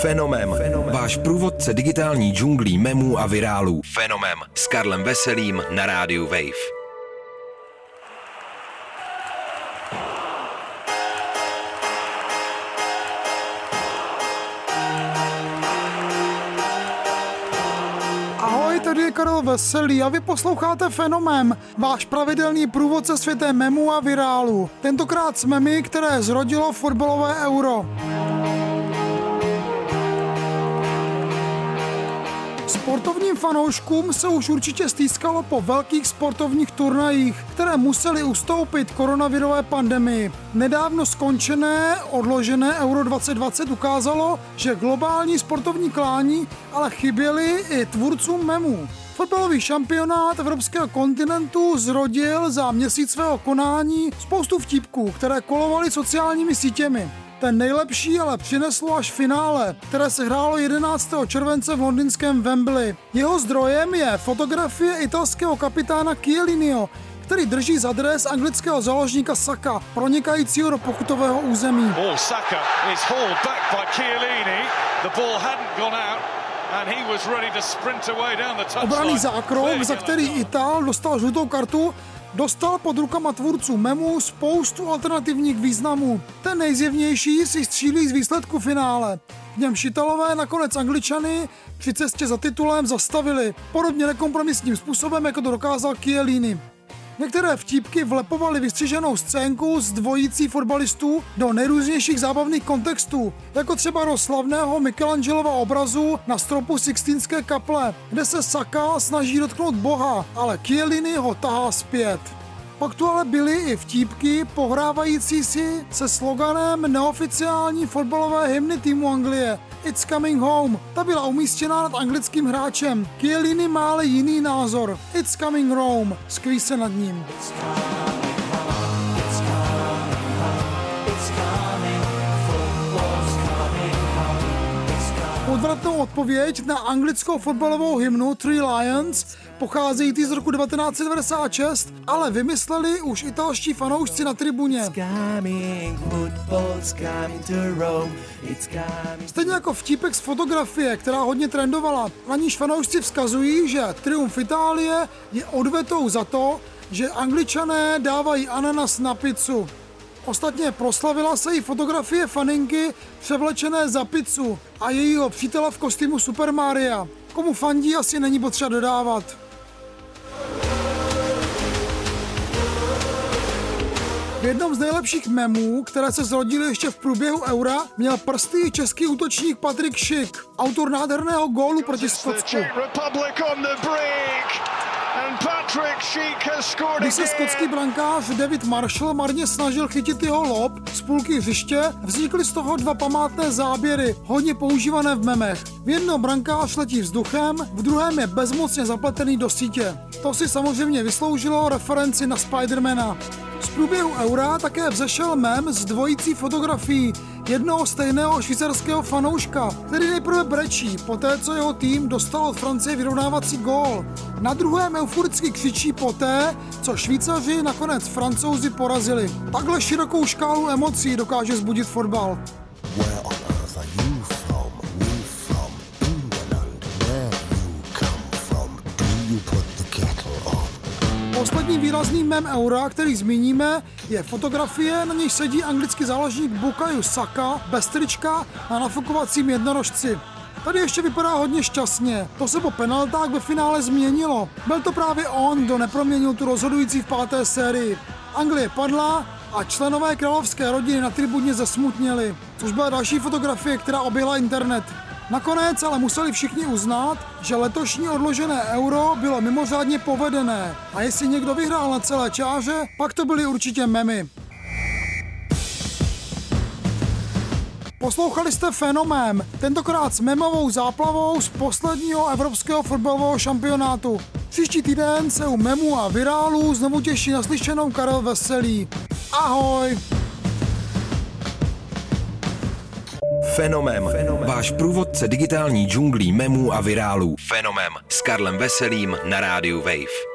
Fenomem. Fenomem. Váš průvodce digitální džunglí memů a virálů. Fenomem. S Karlem Veselým na rádiu Wave. tady je Karel Veselý a vy posloucháte Fenomem, váš pravidelný průvodce světem memu a virálu. Tentokrát s memy, které zrodilo fotbalové euro. Sportovním fanouškům se už určitě stýskalo po velkých sportovních turnajích, které museli ustoupit koronavirové pandemii. Nedávno skončené, odložené Euro 2020 ukázalo, že globální sportovní klání ale chyběly i tvůrcům memů. Fotbalový šampionát evropského kontinentu zrodil za měsíc svého konání spoustu vtipků, které kolovaly sociálními sítěmi. Ten nejlepší ale přineslo až finále, které se hrálo 11. července v londýnském Wembley. Jeho zdrojem je fotografie italského kapitána Chielinio, který drží za dres anglického záložníka Saka, pronikajícího do pokutového území. Ball Saka is hauled back by Chiellini. The ball hadn't gone out. Obraný zákrok, za který Ital dostal žlutou kartu, dostal pod rukama tvůrců memu spoustu alternativních významů. Ten nejzjevnější si střílí z výsledku finále. V něm Šitalové nakonec Angličany při cestě za titulem zastavili, podobně nekompromisním způsobem, jako to dokázal Chiellini. Některé vtípky vlepovaly vystřiženou scénku z dvojící fotbalistů do nejrůznějších zábavných kontextů, jako třeba do slavného Michelangelova obrazu na stropu Sixtínské kaple, kde se Saka snaží dotknout boha, ale Chiellini ho tahá zpět. Pak tu ale byly i vtípky pohrávající si se sloganem neoficiální fotbalové hymny týmu Anglie It's Coming Home. Ta byla umístěna nad anglickým hráčem. Chiellini má ale jiný názor. It's Coming Home. Skví se nad ním. It's Odvratnou odpověď na anglickou fotbalovou hymnu Three Lions pocházející z roku 1996, ale vymysleli už italští fanoušci na tribuně. Stejně jako vtípek z fotografie, která hodně trendovala, na níž fanoušci vzkazují, že triumf Itálie je odvetou za to, že angličané dávají ananas na pizzu. Ostatně proslavila se i fotografie faninky převlečené za pizzu a jejího přítele v kostýmu Super Maria. Komu fandí asi není potřeba dodávat. V jednom z nejlepších memů, které se zrodily ještě v průběhu eura, měl prsty český útočník Patrik Šik, autor nádherného gólu proti Skotsku. Když se skotský brankář David Marshall marně snažil chytit jeho lob z půlky hřiště, vznikly z toho dva památné záběry, hodně používané v memech. V jednom brankář letí vzduchem, v druhém je bezmocně zapletený do sítě. To si samozřejmě vysloužilo referenci na Spidermana. Z průběhu eura také vzešel mem s dvojící fotografií jednoho stejného švýcarského fanouška, který nejprve brečí, poté co jeho tým dostal od Francie vyrovnávací gól. Na druhém euforicky křičí poté, co Švýcaři nakonec Francouzi porazili. Takhle širokou škálu emocí dokáže zbudit fotbal. Poslední výrazný mem eura, který zmíníme, je fotografie, na něj sedí anglický záložník Bukayo Saka bez trička na nafukovacím jednorožci. Tady ještě vypadá hodně šťastně. To se po penaltách ve finále změnilo. Byl to právě on, kdo neproměnil tu rozhodující v páté sérii. Anglie padla a členové královské rodiny na tribuně zasmutněli, což byla další fotografie, která objela internet. Nakonec ale museli všichni uznat, že letošní odložené euro bylo mimořádně povedené a jestli někdo vyhrál na celé čáře, pak to byly určitě memy. Poslouchali jste fenomén, tentokrát s memovou záplavou z posledního evropského fotbalového šampionátu. Příští týden se u memu a virálů znovu těší naslyšenou Karel Veselý. Ahoj! Fenomem. Fenomem. Váš průvodce digitální džunglí memů a virálů. Fenomem. S Karlem Veselým na rádiu Wave.